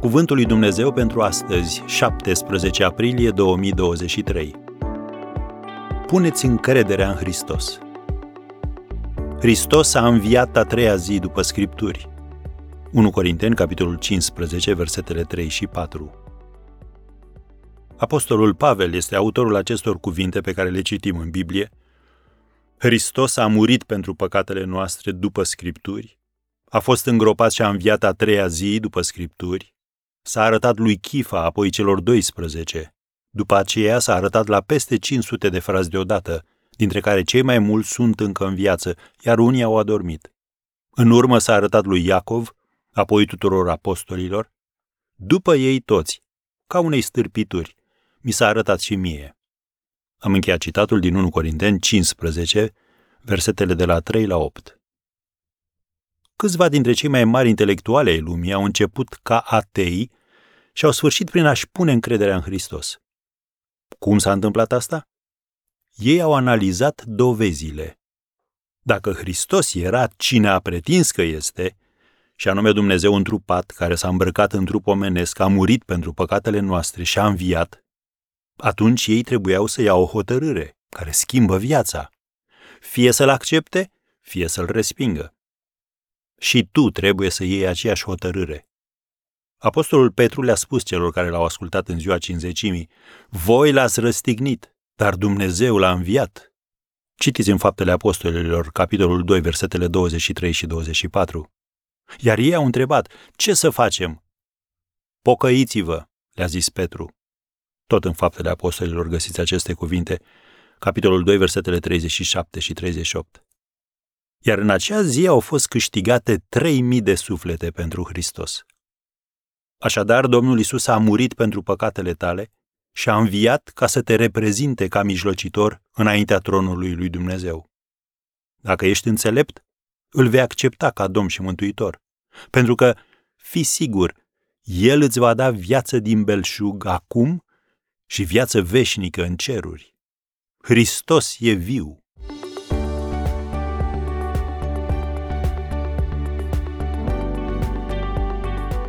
Cuvântul lui Dumnezeu pentru astăzi, 17 aprilie 2023. Puneți încrederea în Hristos. Hristos a înviat a treia zi după Scripturi. 1 Corinteni, capitolul 15, versetele 3 și 4. Apostolul Pavel este autorul acestor cuvinte pe care le citim în Biblie. Hristos a murit pentru păcatele noastre după Scripturi, a fost îngropat și a înviat a treia zi după Scripturi, s-a arătat lui Chifa, apoi celor 12. După aceea s-a arătat la peste 500 de frazi deodată, dintre care cei mai mulți sunt încă în viață, iar unii au adormit. În urmă s-a arătat lui Iacov, apoi tuturor apostolilor. După ei toți, ca unei stârpituri, mi s-a arătat și mie. Am încheiat citatul din 1 Corinteni 15, versetele de la 3 la 8. Câțiva dintre cei mai mari intelectuali ai lumii au început ca atei și au sfârșit prin a-și pune încrederea în Hristos. Cum s-a întâmplat asta? Ei au analizat dovezile. Dacă Hristos era cine a pretins că este, și anume Dumnezeu întrupat, care s-a îmbrăcat în trup omenesc, a murit pentru păcatele noastre și a înviat, atunci ei trebuiau să ia o hotărâre care schimbă viața. Fie să-l accepte, fie să-l respingă. Și tu trebuie să iei aceeași hotărâre. Apostolul Petru le-a spus celor care l-au ascultat în ziua cinzecimii, voi l-ați răstignit, dar Dumnezeu l-a înviat. Citiți în Faptele Apostolilor, capitolul 2, versetele 23 și 24. Iar ei au întrebat, ce să facem? Pocăiți-vă, le-a zis Petru. Tot în Faptele Apostolilor găsiți aceste cuvinte, capitolul 2, versetele 37 și 38. Iar în acea zi au fost câștigate 3000 de suflete pentru Hristos. Așadar, Domnul Isus a murit pentru păcatele tale și a înviat ca să te reprezinte ca mijlocitor înaintea tronului lui Dumnezeu. Dacă ești înțelept, îl vei accepta ca Domn și Mântuitor, pentru că, fi sigur, El îți va da viață din belșug acum și viață veșnică în ceruri. Hristos e viu.